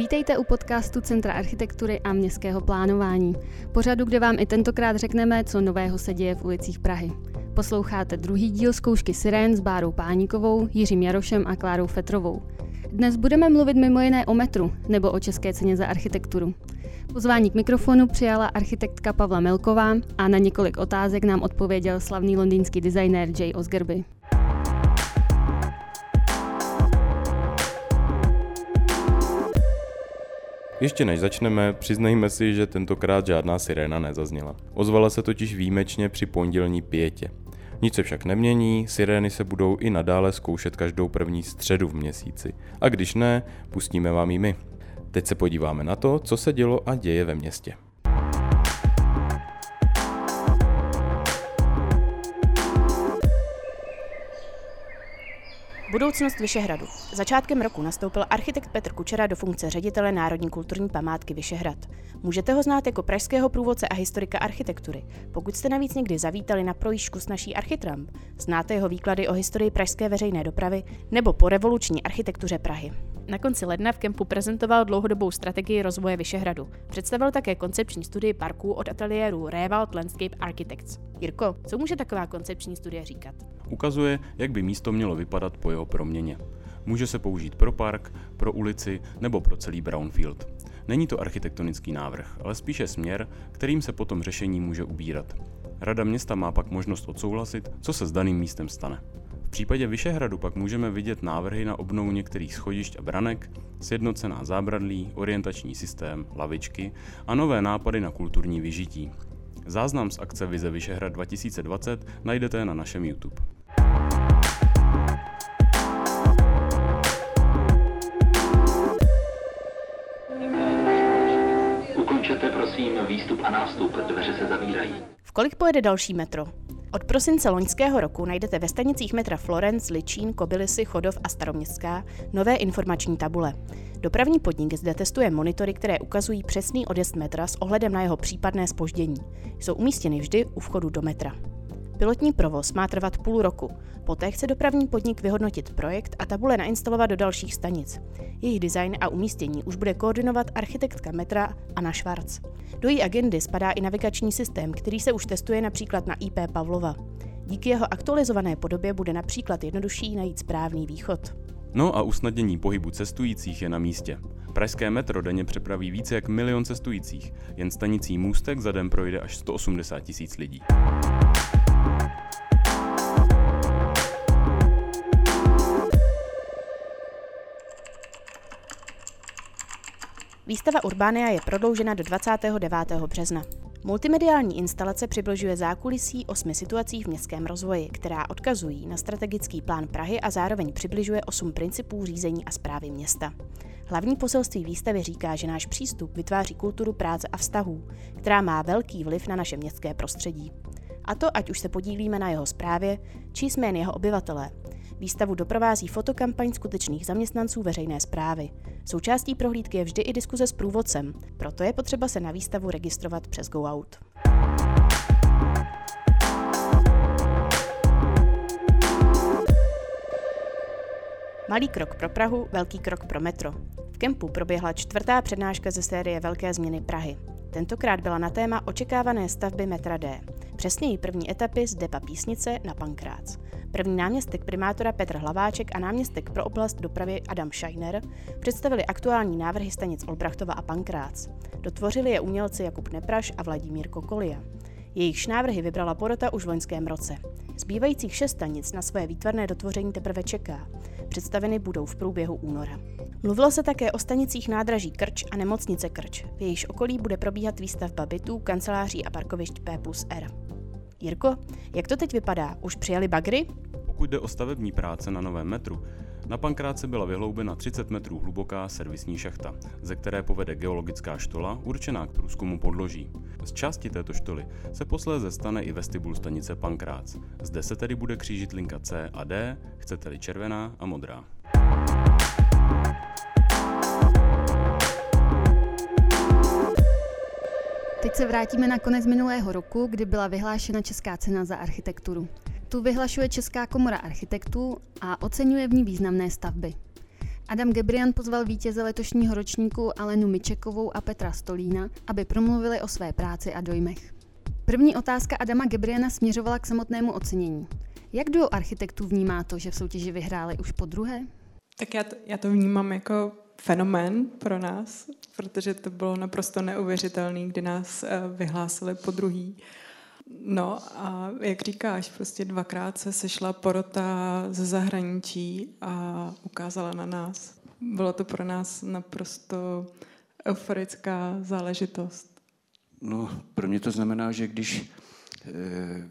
Vítejte u podcastu Centra architektury a městského plánování. Pořadu, kde vám i tentokrát řekneme, co nového se děje v ulicích Prahy. Posloucháte druhý díl zkoušky Sirén s Bárou Páníkovou, Jiřím Jarošem a Klárou Fetrovou. Dnes budeme mluvit mimo jiné o metru nebo o české ceně za architekturu. Pozvání k mikrofonu přijala architektka Pavla Melková a na několik otázek nám odpověděl slavný londýnský designér Jay Osgerby. Ještě než začneme, přiznejme si, že tentokrát žádná siréna nezazněla. Ozvala se totiž výjimečně při pondělní pětě. Nic se však nemění, sirény se budou i nadále zkoušet každou první středu v měsíci. A když ne, pustíme vám ji my. Teď se podíváme na to, co se dělo a děje ve městě. Budoucnost Vyšehradu. Začátkem roku nastoupil architekt Petr Kučera do funkce ředitele Národní kulturní památky Vyšehrad. Můžete ho znát jako pražského průvodce a historika architektury. Pokud jste navíc někdy zavítali na projížďku s naší Architramp, znáte jeho výklady o historii pražské veřejné dopravy nebo po revoluční architektuře Prahy. Na konci ledna v kempu prezentoval dlouhodobou strategii rozvoje Vyšehradu. Představil také koncepční studii parků od ateliéru Rewald Landscape Architects. Jirko, co může taková koncepční studie říkat? Ukazuje, jak by místo mělo vypadat po jeho proměně. Může se použít pro park, pro ulici nebo pro celý brownfield. Není to architektonický návrh, ale spíše směr, kterým se potom řešení může ubírat. Rada města má pak možnost odsouhlasit, co se s daným místem stane. V případě Vyšehradu pak můžeme vidět návrhy na obnovu některých schodišť a branek, sjednocená zábradlí, orientační systém, lavičky a nové nápady na kulturní vyžití. Záznam z akce Vize Vyšehrad 2020 najdete na našem YouTube. Prosím výstup a nástup, dveře se zavírají. V kolik pojede další metro? Od prosince loňského roku najdete ve stanicích metra Florence, Ličín, Kobylisy, Chodov a Staroměstská nové informační tabule. Dopravní podnik zde testuje monitory, které ukazují přesný odjezd metra s ohledem na jeho případné spoždění. Jsou umístěny vždy u vchodu do metra. Pilotní provoz má trvat půl roku. Poté chce dopravní podnik vyhodnotit projekt a tabule nainstalovat do dalších stanic. Jejich design a umístění už bude koordinovat architektka metra Anna Schwarz. Do její agendy spadá i navigační systém, který se už testuje například na IP Pavlova. Díky jeho aktualizované podobě bude například jednodušší najít správný východ. No a usnadnění pohybu cestujících je na místě. Pražské metro denně přepraví více jak milion cestujících, jen stanicí Můstek za den projde až 180 tisíc lidí. Výstava Urbánia je prodloužena do 29. března. Multimediální instalace přibližuje zákulisí osmi situací v městském rozvoji, která odkazují na strategický plán Prahy a zároveň přibližuje osm principů řízení a zprávy města. Hlavní poselství výstavy říká, že náš přístup vytváří kulturu práce a vztahů, která má velký vliv na naše městské prostředí. A to ať už se podílíme na jeho zprávě, či jsme jen jeho obyvatelé, Výstavu doprovází fotokampaň skutečných zaměstnanců veřejné zprávy. Součástí prohlídky je vždy i diskuze s průvodcem, proto je potřeba se na výstavu registrovat přes GoOut. Malý krok pro Prahu, velký krok pro metro. V kempu proběhla čtvrtá přednáška ze série Velké změny Prahy. Tentokrát byla na téma očekávané stavby metra D. Přesněji první etapy z Depa Písnice na Pankrác. První náměstek primátora Petr Hlaváček a náměstek pro oblast dopravy Adam Scheiner představili aktuální návrhy stanic Olbrachtova a Pankrác. Dotvořili je umělci Jakub Nepraš a Vladimír Kokolia. Jejichž návrhy vybrala porota už v loňském roce. Zbývajících šest stanic na své výtvarné dotvoření teprve čeká. Představeny budou v průběhu února. Mluvilo se také o stanicích nádraží Krč a nemocnice Krč. V jejíž okolí bude probíhat výstavba bytů, kanceláří a parkovišť P plus R. Jirko, jak to teď vypadá? Už přijali bagry? Pokud jde o stavební práce na novém metru, na Pankráce byla vyhloubena 30 metrů hluboká servisní šachta, ze které povede geologická štola určená k průzkumu podloží. Z části této štoly se posléze stane i vestibul stanice Pankrác. Zde se tedy bude křížit linka C a D, chcete-li červená a modrá. Teď se vrátíme na konec minulého roku, kdy byla vyhlášena Česká cena za architekturu. Tu vyhlašuje Česká komora architektů a oceňuje v ní významné stavby. Adam Gebrian pozval vítěze letošního ročníku Alenu Mičekovou a Petra Stolína, aby promluvili o své práci a dojmech. První otázka Adama Gebriana směřovala k samotnému ocenění. Jak duo architektů vnímá to, že v soutěži vyhráli už po druhé? Tak já to, já to vnímám jako fenomén pro nás, protože to bylo naprosto neuvěřitelné, kdy nás eh, vyhlásili po druhý. No a jak říkáš, prostě dvakrát se sešla porota ze zahraničí a ukázala na nás. Bylo to pro nás naprosto euforická záležitost. No, pro mě to znamená, že když,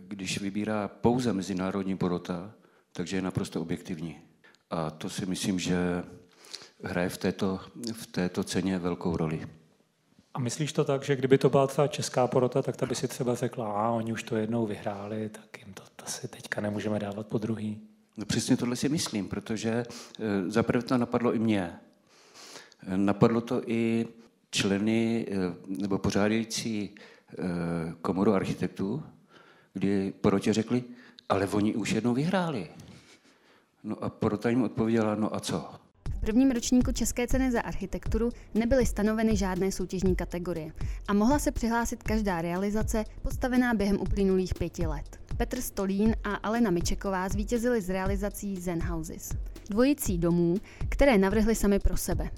když vybírá pouze mezinárodní porota, takže je naprosto objektivní. A to si myslím, že hraje v této, v této ceně velkou roli. A myslíš to tak, že kdyby to byla ta česká porota, tak ta by si třeba řekla, a oni už to jednou vyhráli, tak jim to asi teďka nemůžeme dávat po druhý? No přesně tohle si myslím, protože e, zaprvé to napadlo i mě. E, napadlo to i členy nebo pořádající komoru architektů, kdy porotě řekli, ale oni už jednou vyhráli. No a porota jim odpověděla, no a co? V prvním ročníku České ceny za architekturu nebyly stanoveny žádné soutěžní kategorie a mohla se přihlásit každá realizace postavená během uplynulých pěti let. Petr Stolín a Alena Mičeková zvítězili z realizací Zen Houses, dvojicí domů, které navrhli sami pro sebe.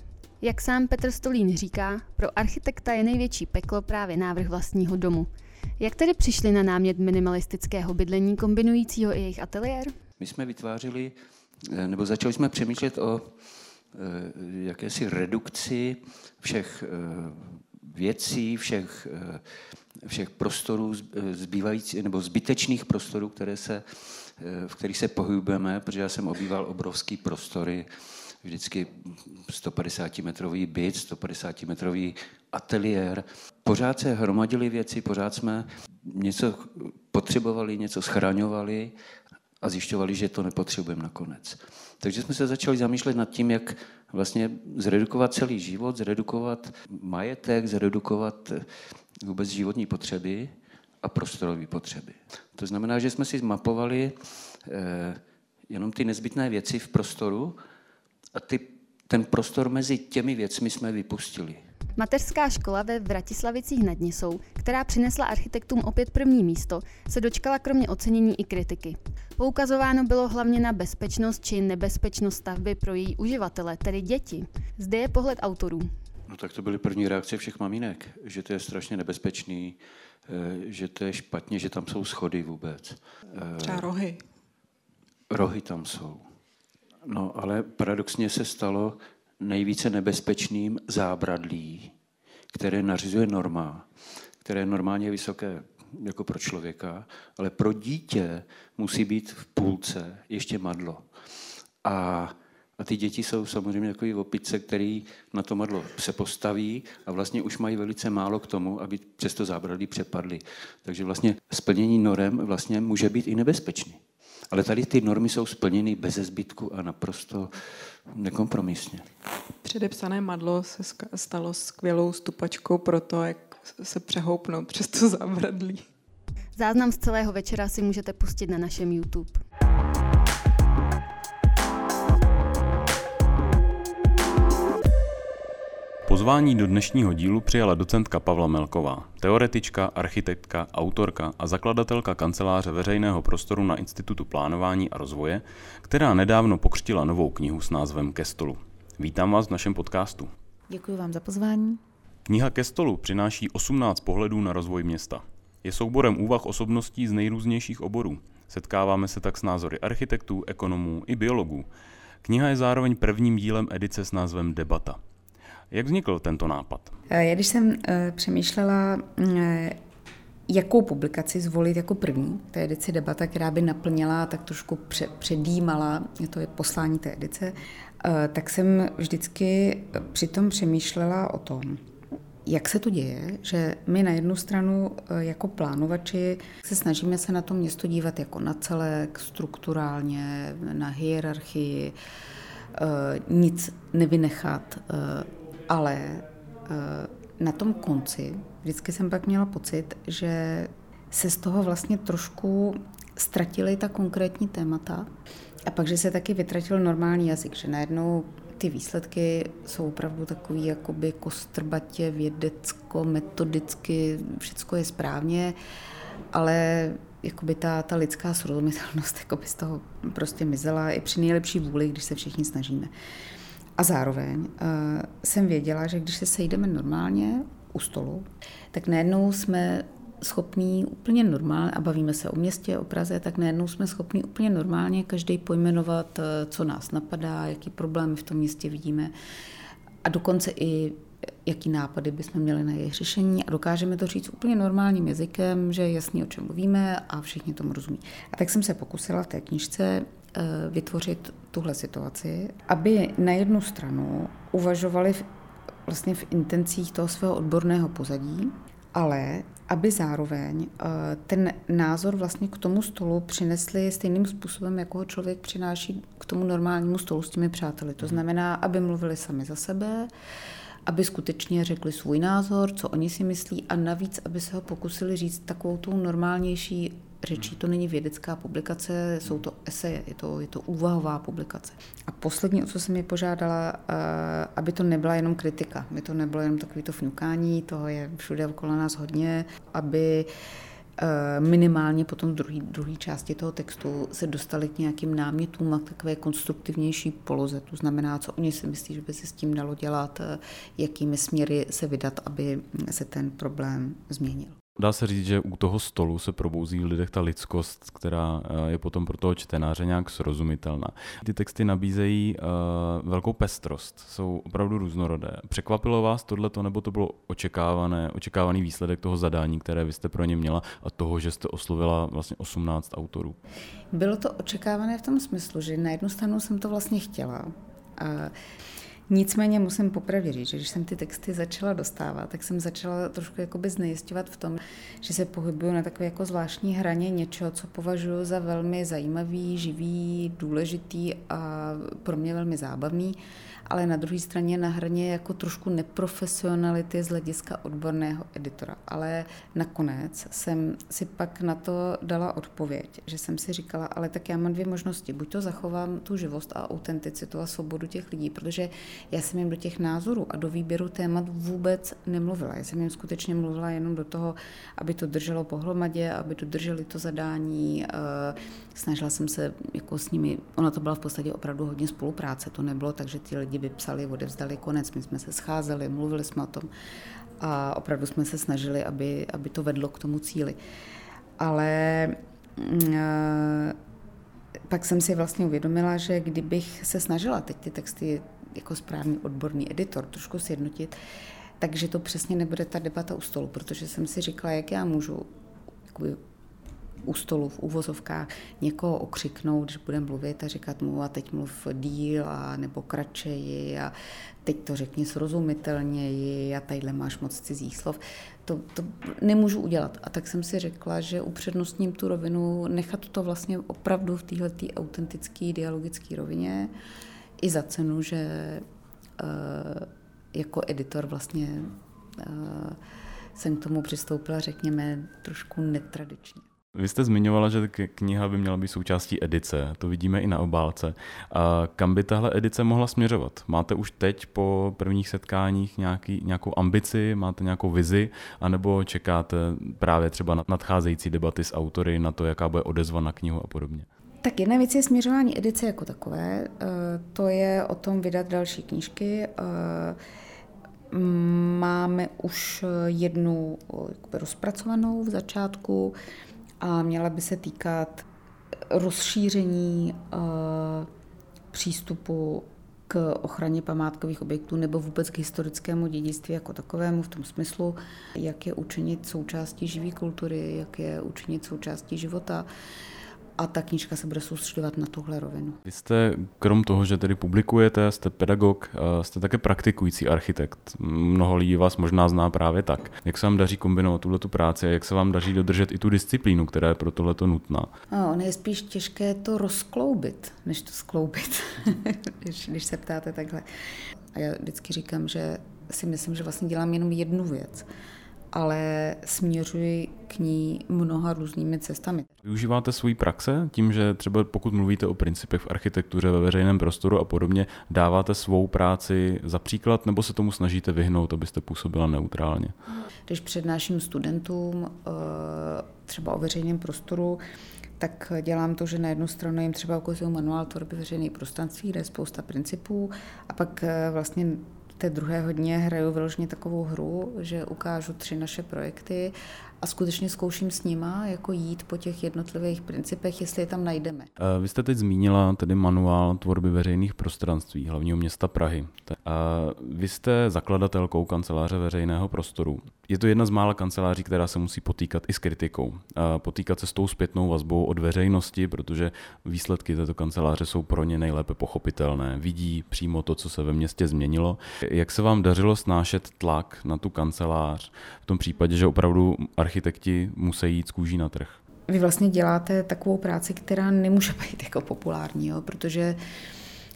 Jak sám Petr Stolín říká, pro architekta je největší peklo právě návrh vlastního domu. Jak tedy přišli na námět minimalistického bydlení kombinujícího i jejich ateliér? My jsme vytvářeli, eh, nebo začali jsme přemýšlet o Eh, jakési redukci všech eh, věcí, všech, všech prostorů zbývající, nebo zbytečných prostorů, které se, v kterých se pohybujeme, protože já jsem obýval obrovský prostory, vždycky 150-metrový byt, 150-metrový ateliér. Pořád se hromadily věci, pořád jsme něco potřebovali, něco schraňovali a zjišťovali, že to nepotřebujeme nakonec. Takže jsme se začali zamýšlet nad tím, jak vlastně zredukovat celý život, zredukovat majetek, zredukovat vůbec životní potřeby a prostorové potřeby. To znamená, že jsme si zmapovali eh, jenom ty nezbytné věci v prostoru a ty, ten prostor mezi těmi věcmi jsme vypustili. Mateřská škola ve Vratislavicích nad Nisou, která přinesla architektům opět první místo, se dočkala kromě ocenění i kritiky. Poukazováno bylo hlavně na bezpečnost či nebezpečnost stavby pro její uživatele, tedy děti. Zde je pohled autorů. No tak to byly první reakce všech mamínek, že to je strašně nebezpečný, eh, že to je špatně, že tam jsou schody vůbec. Eh, Třeba rohy. Rohy tam jsou. No ale paradoxně se stalo, nejvíce nebezpečným zábradlí, které nařizuje norma, které je normálně vysoké jako pro člověka, ale pro dítě musí být v půlce ještě madlo. A, a ty děti jsou samozřejmě takový opice, který na to madlo se postaví a vlastně už mají velice málo k tomu, aby přes to zábradlí přepadly. Takže vlastně splnění norem vlastně může být i nebezpečný. Ale tady ty normy jsou splněny bez zbytku a naprosto nekompromisně. Předepsané madlo se stalo skvělou stupačkou pro to, jak se přehoupnout přes to zábradlí. Záznam z celého večera si můžete pustit na našem YouTube. Pozvání do dnešního dílu přijala docentka Pavla Melková, teoretička, architektka, autorka a zakladatelka kanceláře veřejného prostoru na Institutu plánování a rozvoje, která nedávno pokřtila novou knihu s názvem Ke stolu. Vítám vás v našem podcastu. Děkuji vám za pozvání. Kniha Ke stolu přináší 18 pohledů na rozvoj města. Je souborem úvah osobností z nejrůznějších oborů. Setkáváme se tak s názory architektů, ekonomů i biologů. Kniha je zároveň prvním dílem edice s názvem Debata – jak vznikl tento nápad? Eh, já když jsem uh, přemýšlela, uh, jakou publikaci zvolit jako první, té edici debata, která by naplnila tak trošku pře- předjímala, to je poslání té edice, tak jsem vždycky přitom přemýšlela o tom, jak se to děje, že my na jednu stranu jako plánovači se snažíme se na to město dívat jako na celek, strukturálně, na hierarchii, nic nevynechat, ale eh, na tom konci vždycky jsem pak měla pocit, že se z toho vlastně trošku ztratily ta konkrétní témata a pak, že se taky vytratil normální jazyk, že najednou ty výsledky jsou opravdu takový jakoby kostrbatě, vědecko, metodicky, všecko je správně, ale jakoby ta, ta lidská srozumitelnost jakoby z toho prostě mizela i při nejlepší vůli, když se všichni snažíme. A zároveň uh, jsem věděla, že když se sejdeme normálně u stolu, tak najednou jsme schopní úplně normálně, a bavíme se o městě, o Praze, tak najednou jsme schopní úplně normálně každý pojmenovat, eh, co nás napadá, jaký problémy v tom městě vidíme a dokonce i jaký nápady bychom měli na jejich řešení a dokážeme to říct úplně normálním jazykem, že je jasný, o čem mluvíme a všichni tomu rozumí. A tak jsem se pokusila v té knižce eh, vytvořit tuhle situaci, aby na jednu stranu uvažovali v, vlastně v intencích toho svého odborného pozadí, ale aby zároveň eh, ten názor vlastně k tomu stolu přinesli stejným způsobem, jako ho člověk přináší k tomu normálnímu stolu s těmi přáteli. To znamená, aby mluvili sami za sebe, aby skutečně řekli svůj názor, co oni si myslí a navíc, aby se ho pokusili říct takovou tou normálnější řečí. To není vědecká publikace, jsou to eseje, je to, je to úvahová publikace. A poslední, o co jsem mi požádala, eh, aby to nebyla jenom kritika, aby to nebylo jenom takový to fňukání, toho je všude okolo nás hodně, aby eh, minimálně potom v druhé části toho textu se dostali k nějakým námětům a k takové konstruktivnější poloze. To znamená, co oni si myslí, že by se s tím dalo dělat, eh, jakými směry se vydat, aby se ten problém změnil. Dá se říct, že u toho stolu se probouzí v lidech ta lidskost, která eh, je potom pro toho čtenáře nějak srozumitelná. Ty texty nabízejí uh, velkou pestrost, jsou opravdu různorodé. Překvapilo vás tohleto, nebo to bylo očekávané, očekávaný výsledek toho zadání, které vy jste pro ně měla a toho, že jste oslovila vlastně 18 autorů? Bylo to očekávané v tom smyslu, že na jednu stranu jsem to vlastně chtěla. Nicméně musím popravdě říct, že když jsem ty texty začala dostávat, tak jsem začala trošku jakoby znejistovat v tom, že se pohybuju na takové jako zvláštní hraně něčeho, co považuji za velmi zajímavý, živý, důležitý a pro mě velmi zábavný ale na druhé straně na hraně jako trošku neprofesionality z hlediska odborného editora. Ale nakonec jsem si pak na to dala odpověď, že jsem si říkala, ale tak já mám dvě možnosti. Buď to zachovám tu živost a autenticitu a svobodu těch lidí, protože já jsem jim do těch názorů a do výběru témat vůbec nemluvila. Já jsem jim skutečně mluvila jenom do toho, aby to drželo pohromadě, aby dodrželi to zadání. Eh, snažila jsem se jako s nimi, ona to byla v podstatě opravdu hodně spolupráce, to nebylo tak, že ty lidi vypsali, odevzdali konec. My jsme se scházeli, mluvili jsme o tom a opravdu jsme se snažili, aby, aby to vedlo k tomu cíli. Ale mm, eh, pak jsem si vlastně uvědomila, že kdybych se snažila teď ty texty jako správný odborný editor trošku sjednotit, takže to přesně nebude ta debata u stolu, protože jsem si říkala, jak já můžu u stolu v úvozovkách někoho okřiknout, když bude mluvit a říkat mu a teď mluv díl a nebo kratčeji a teď to řekni srozumitelněji a tadyhle máš moc cizích slov. To, to nemůžu udělat. A tak jsem si řekla, že upřednostním tu rovinu, nechat to vlastně opravdu v téhle autentické dialogické rovině i za cenu, že uh, jako editor vlastně uh, jsem k tomu přistoupila, řekněme, trošku netradičně. Vy jste zmiňovala, že kniha by měla být součástí edice, to vidíme i na obálce. A kam by tahle edice mohla směřovat? Máte už teď po prvních setkáních nějaký, nějakou ambici, máte nějakou vizi, anebo čekáte právě třeba na nadcházející debaty s autory, na to, jaká bude odezva na knihu a podobně? Tak jedna věc je směřování edice jako takové, eh, to je o tom vydat další knížky. Eh, máme už jednu eh, rozpracovanou v začátku, a měla by se týkat rozšíření přístupu k ochraně památkových objektů nebo vůbec k historickému dědictví jako takovému v tom smyslu, jak je učinit součástí živé kultury, jak je učinit součástí života a ta knížka se bude soustředovat na tuhle rovinu. Vy jste, krom toho, že tedy publikujete, jste pedagog, jste také praktikující architekt. Mnoho lidí vás možná zná právě tak. Jak se vám daří kombinovat tuhle práci a jak se vám daří dodržet i tu disciplínu, která je pro tohleto nutná? No, ono je spíš těžké to rozkloubit, než to skloubit, když, když se ptáte takhle. A já vždycky říkám, že si myslím, že vlastně dělám jenom jednu věc. Ale směřuji k ní mnoha různými cestami. Využíváte svoji praxe tím, že třeba pokud mluvíte o principech v architektuře ve veřejném prostoru a podobně, dáváte svou práci za příklad nebo se tomu snažíte vyhnout, abyste působila neutrálně? Když přednáším studentům eh, třeba o veřejném prostoru, tak dělám to, že na jednu stranu jim třeba ukazuju manuál tvorby veřejných prostranství, kde je spousta principů a pak eh, vlastně té druhé hodně hraju vyloženě takovou hru, že ukážu tři naše projekty a skutečně zkouším s nima jako jít po těch jednotlivých principech, jestli je tam najdeme. Eh, vy jste teď zmínila tedy manuál tvorby veřejných prostranství hlavního města Prahy. Vy jste zakladatelkou kanceláře veřejného prostoru. Je to jedna z mála kanceláří, která se musí potýkat i s kritikou. Potýkat se s tou zpětnou vazbou od veřejnosti, protože výsledky této kanceláře jsou pro ně nejlépe pochopitelné. Vidí přímo to, co se ve městě změnilo. Jak se vám dařilo snášet tlak na tu kancelář v tom případě, že opravdu architekti musí jít z kůží na trh? Vy vlastně děláte takovou práci, která nemůže být jako populární, jo, protože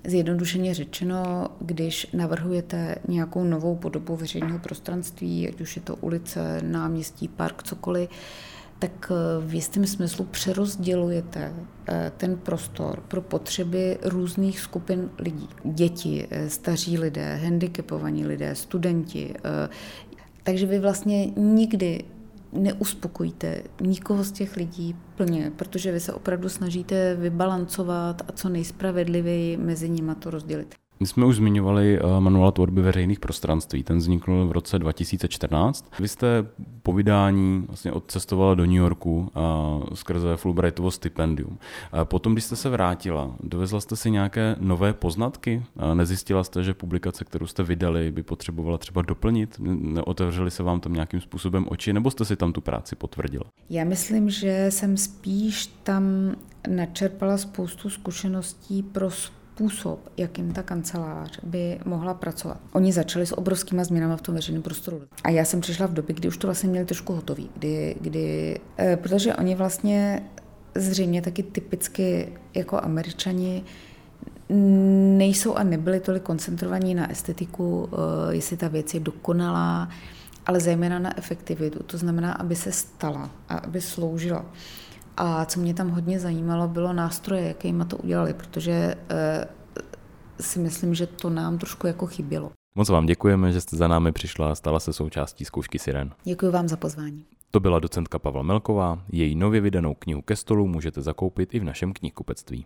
Zjednodušeně řečeno, když navrhujete nějakou novou podobu veřejného prostranství, ať už je to ulice, náměstí, park, cokoliv, tak v jistém smyslu přerozdělujete eh, ten prostor pro potřeby různých skupin lidí. Děti, eh, staří lidé, handicapovaní lidé, studenti. Eh, takže vy vlastně nikdy neuspokojíte nikoho z těch lidí plně, protože vy se opravdu snažíte vybalancovat a co nejspravedlivěji mezi nimi to rozdělit. My jsme už zmiňovali eh, manuál tvorby veřejných prostranství. Ten vznikl v roce 2014. Vy jste po vydání vlastně odcestovala do New Yorku eh, skrze Fulbrightovo stipendium. A potom, když jste se vrátila, dovezla jste si nějaké nové poznatky? Nezjistila jste, že publikace, kterou jste vydali, by potřebovala třeba doplnit? Neotevřeli se vám tam nějakým způsobem oči, nebo jste si tam tu práci potvrdila? Já myslím, že jsem spíš tam načerpala spoustu zkušeností pro způsob, jakým ta kancelář by mohla pracovat. Oni začali s obrovskýma změnami v tom veřejném prostoru. A já jsem přišla v době, kdy už to vlastně měli trošku hotový, kdy, kdy eh, protože oni vlastně zřejmě taky typicky jako američani nejsou a nebyli tolik koncentrovaní na estetiku, eh, jestli ta věc je dokonalá, ale zejména na efektivitu. To znamená, aby se stala a aby sloužila. A co mě tam hodně zajímalo, bylo nástroje, jakými to udělali, protože e, si myslím, že to nám trošku jako chybělo. Moc vám děkujeme, že jste za námi přišla a stala se součástí zkoušky Siren. Děkuji vám za pozvání. To byla docentka Pavla Melková. Její nově vydanou knihu ke stolu můžete zakoupit i v našem knihkupectví.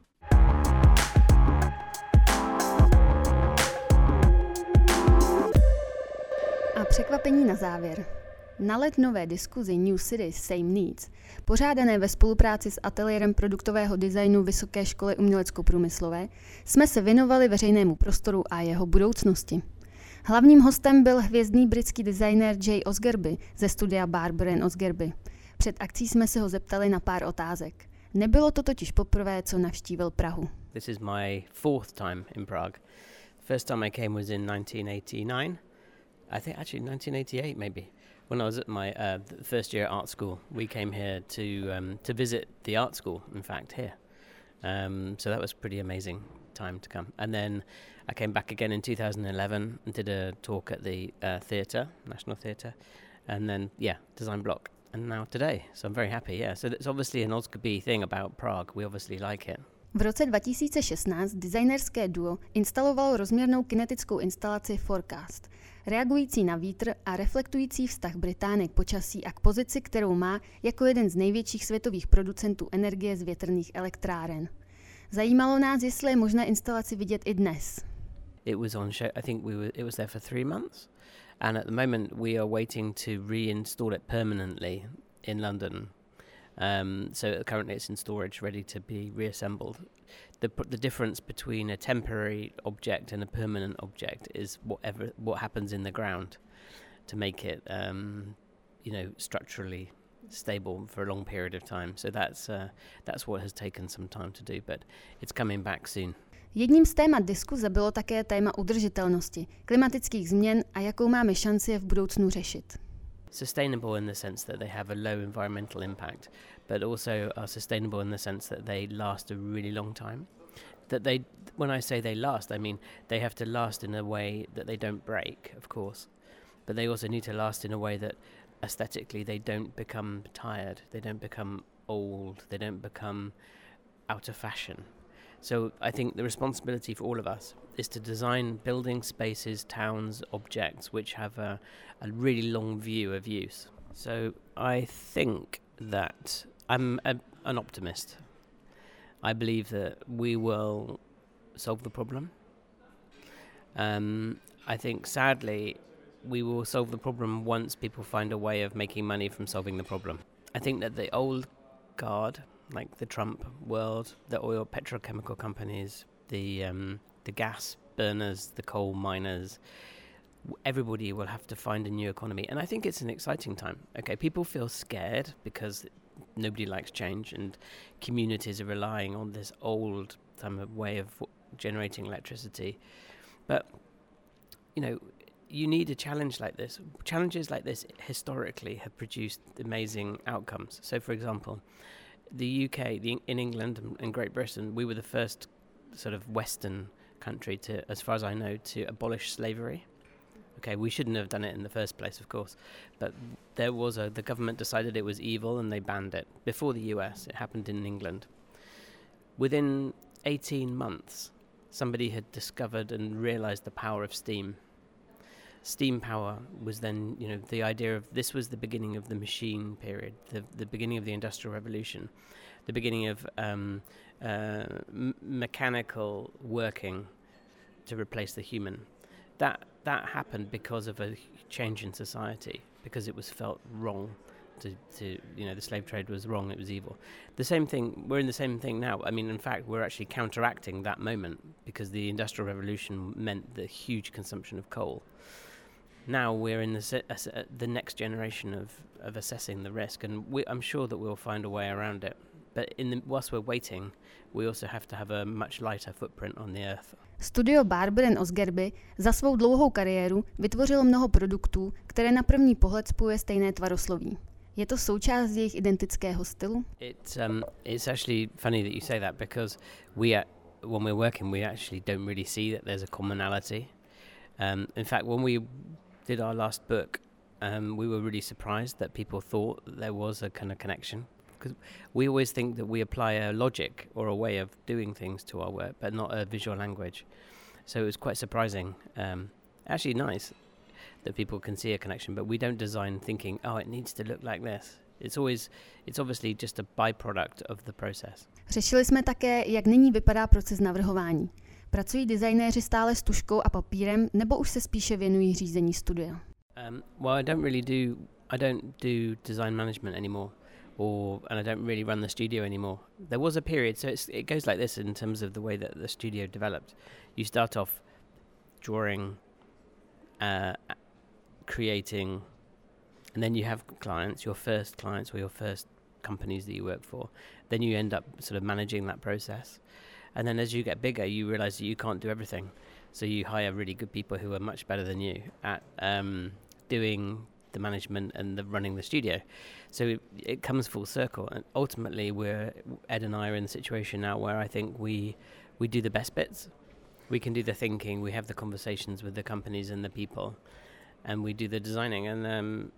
A překvapení na závěr. Na let nové diskuzi New City Same Needs, pořádané ve spolupráci s ateliérem produktového designu Vysoké školy umělecko-průmyslové, jsme se věnovali veřejnému prostoru a jeho budoucnosti. Hlavním hostem byl hvězdný britský designer Jay Osgerby ze studia Barber Osgerby. Před akcí jsme se ho zeptali na pár otázek. Nebylo to totiž poprvé, co navštívil Prahu. This is my fourth time in Prague. First time I came was in 1989. I think actually 1988 maybe. When I was at my uh, first year at art school, we came here to um, to visit the art school. In fact, here, um, so that was pretty amazing time to come. And then I came back again in 2011 and did a talk at the uh, theatre, National Theatre, and then yeah, design block. And now today, so I'm very happy. Yeah, so it's obviously an Oscarby thing about Prague. We obviously like it. V roce 2016 designerské duo instalovalo rozměrnou kinetickou instalaci Forecast, reagující na vítr a reflektující vztah Británie k počasí a k pozici, kterou má jako jeden z největších světových producentů energie z větrných elektráren. Zajímalo nás, jestli je možné instalaci vidět i dnes. It was on show. I think we were. It was there for three months, and at the moment we are waiting to reinstall it permanently in London. Um, so currently it's in storage, ready to be reassembled. The the difference between a temporary object and a permanent object is whatever what happens in the ground to make it, um, you know, structurally stable for a long period of time. So that's uh, that's what has taken some time to do, but it's coming back soon. Jedním z témat diskuze bylo také téma udržitelnosti, klimatických změn a jakou máme šanci je v budoucnu řešit. Sustainable in the sense that they have a low environmental impact, but also are sustainable in the sense that they last a really long time. That they, when I say they last, I mean they have to last in a way that they don't break, of course, but they also need to last in a way that aesthetically they don't become tired, they don't become old, they don't become out of fashion. So I think the responsibility for all of us is to design building spaces, towns, objects which have a, a really long view of use. So I think that I'm a, an optimist. I believe that we will solve the problem. Um, I think sadly we will solve the problem once people find a way of making money from solving the problem. I think that the old guard, like the Trump world, the oil petrochemical companies, the um, the gas burners, the coal miners, everybody will have to find a new economy, and I think it's an exciting time. Okay, people feel scared because nobody likes change, and communities are relying on this old um, way of generating electricity, but you know you need a challenge like this. Challenges like this historically have produced amazing outcomes. So, for example, the UK, the, in England and Great Britain, we were the first sort of Western country to, as far as I know, to abolish slavery. Okay, we shouldn't have done it in the first place, of course, but there was a the government decided it was evil and they banned it. Before the US, it happened in England. Within 18 months, somebody had discovered and realized the power of steam steam power was then, you know, the idea of this was the beginning of the machine period, the, the beginning of the Industrial Revolution, the beginning of um, uh, m- mechanical working to replace the human. That, that happened because of a change in society, because it was felt wrong. To, to, you know the slave trade was wrong it was evil the same thing we're in the same thing now i mean in fact we're actually counteracting that moment because the industrial revolution meant the huge consumption of coal now we're in the, uh, the next generation of, of assessing the risk, and we, I'm sure that we'll find a way around it. But in the, whilst we're waiting, we also have to have a much lighter footprint on the earth. Studio Barber Osgerby za svou dlouhou kariéru vytvořilo mnoho produktů, které na první pohled spojuje stejné tvarosloví. Je to součást jejich identického stylu? It's, um, it's actually funny that you say that because we, uh, when we're working, we actually don't really see that there's a commonality. Um, in fact, when we did our last book, um, we were really surprised that people thought there was a kind of connection. Because we always think that we apply a logic or a way of doing things to our work, but not a visual language. So it was quite surprising. Um, actually, nice that people can see a connection, but we don't design thinking, oh, it needs to look like this. It's always, it's obviously just a byproduct of the process. Řešili jsme také, jak nyní vypadá proces navrhování. Pracují designéři stále s tuškou a papírem, nebo už se spíše věnují řízení studia? Um, well, I don't really do I don't do design management anymore, or and I don't really run the studio anymore. There was a period, so it goes like this in terms of the way that the studio developed. You start off drawing, uh, creating, and then you have clients, your first clients or your first companies that you work for. Then you end up sort of managing that process. And then as you get bigger, you realize that you can't do everything. So you hire really good people who are much better than you at um, doing the management and the running the studio. So it, it, comes full circle, and ultimately, we're Ed and I are in the situation now where I think we we do the best bits. We can do the thinking, we have the conversations with the companies and the people, and we do the designing. And um,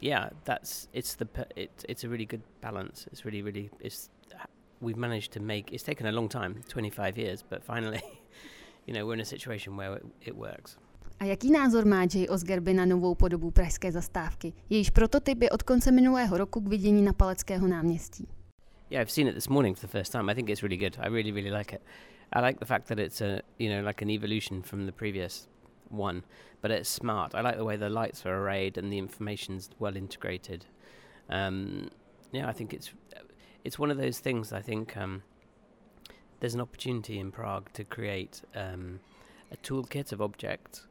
yeah, that's it's the it, it's a really good balance. It's really really it's we've managed to make it's taken a long time 25 years but finally you know we're in a situation where it, it works A jaký názor má Osgerby na novou podobu pražské zastávky? Jejíž prototyp je od konce minulého roku k vidění na Paleckého náměstí. Yeah, I've seen it this morning for the first time. I think it's really good. I really, really like it. I like the fact that it's a, you know, like an evolution from the previous one, but it's smart. I like the way the lights are arrayed and the information's well integrated. Um, yeah, I think it's it's one of those things. I think um, there's an opportunity in Prague to create um, a toolkit of objects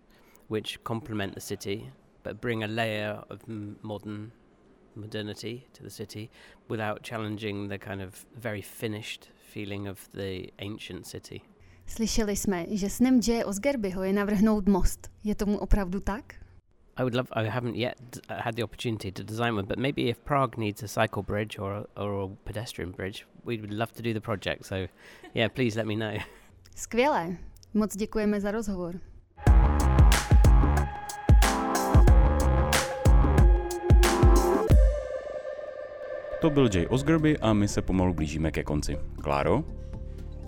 which complement the city, but bring a layer of modern modernity to the city without challenging the kind of very finished feeling of the ancient city. Slyšeli jsme, že snem J. Osgerbyho je navrhnout most. Je tomu opravdu tak? I would love. I haven't yet uh, had the opportunity to design one, but maybe if Prague needs a cycle bridge or a, or a pedestrian bridge, we would love to do the project. So, yeah, please let me know. Skvělé. Moc děkujeme za rozhovor. To byl Jay Osgerby a my se pomalu blížíme ke konci. Kláro?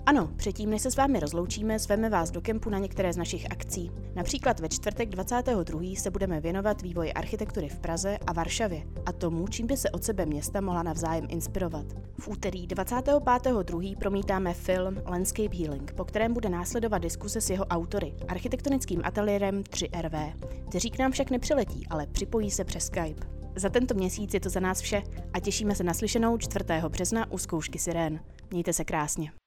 Ano, předtím, než se s vámi rozloučíme, zveme vás do kempu na některé z našich akcí. Například ve čtvrtek 22. se budeme věnovat vývoji architektury v Praze a Varšavě a tomu, čím by se od sebe města mohla navzájem inspirovat. V úterý 25.2. promítáme film Landscape Healing, po kterém bude následovat diskuse s jeho autory, architektonickým ateliérem 3RV, kteří k nám však nepřiletí, ale připojí se přes Skype. Za tento měsíc je to za nás vše a těšíme se na slyšenou 4. března u zkoušky Sirén. Mějte se krásně.